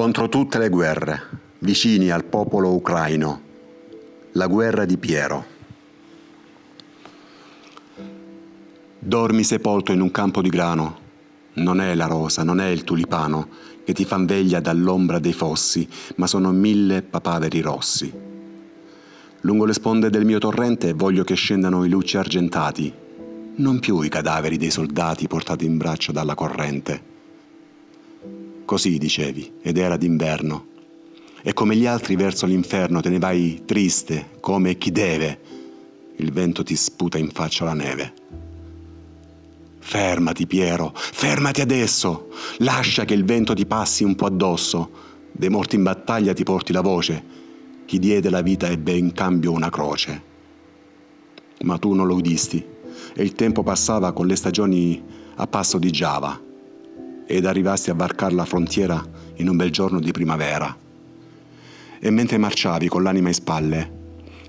Contro tutte le guerre, vicini al popolo ucraino, la guerra di Piero. Dormi sepolto in un campo di grano, non è la rosa, non è il tulipano che ti fan veglia dall'ombra dei fossi, ma sono mille papaveri rossi. Lungo le sponde del mio torrente voglio che scendano i luci argentati, non più i cadaveri dei soldati portati in braccio dalla corrente. Così dicevi, ed era d'inverno. E come gli altri verso l'inferno te ne vai triste, come chi deve. Il vento ti sputa in faccia la neve. Fermati, Piero, fermati adesso. Lascia che il vento ti passi un po' addosso. Dei morti in battaglia ti porti la voce. Chi diede la vita ebbe in cambio una croce. Ma tu non lo udisti e il tempo passava con le stagioni a passo di Giava ed arrivasti a varcare la frontiera in un bel giorno di primavera. E mentre marciavi con l'anima in spalle,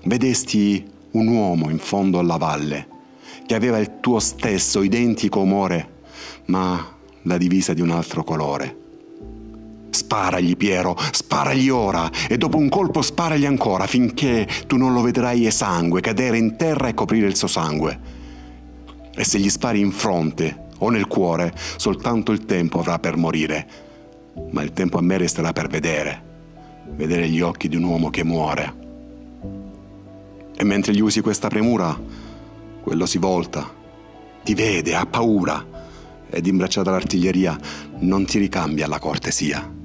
vedesti un uomo in fondo alla valle che aveva il tuo stesso identico umore, ma la divisa di un altro colore. Sparagli, Piero, sparagli ora e dopo un colpo sparagli ancora finché tu non lo vedrai esangue cadere in terra e coprire il suo sangue. E se gli spari in fronte o nel cuore, soltanto il tempo avrà per morire, ma il tempo a me resterà per vedere, vedere gli occhi di un uomo che muore. E mentre gli usi questa premura, quello si volta, ti vede, ha paura, ed imbracciata l'artiglieria non ti ricambia la cortesia.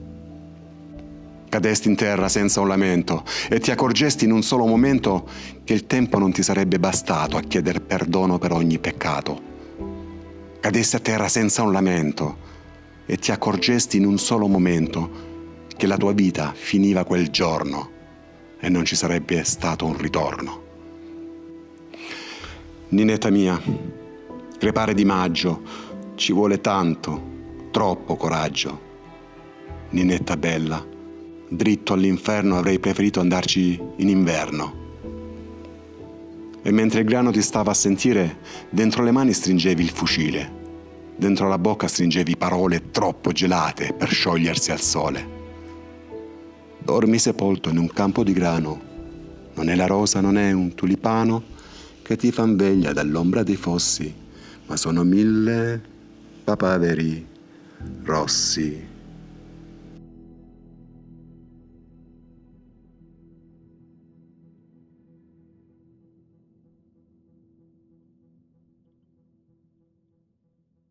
Cadesti in terra senza un lamento e ti accorgesti in un solo momento che il tempo non ti sarebbe bastato a chiedere perdono per ogni peccato. Cadesti a terra senza un lamento e ti accorgesti in un solo momento che la tua vita finiva quel giorno e non ci sarebbe stato un ritorno. Ninetta mia, crepare di maggio, ci vuole tanto, troppo coraggio. Ninetta bella, dritto all'inferno avrei preferito andarci in inverno. E mentre il grano ti stava a sentire, dentro le mani stringevi il fucile, dentro la bocca stringevi parole troppo gelate per sciogliersi al sole. Dormi sepolto in un campo di grano, non è la rosa, non è un tulipano che ti fan veglia dall'ombra dei fossi, ma sono mille papaveri rossi.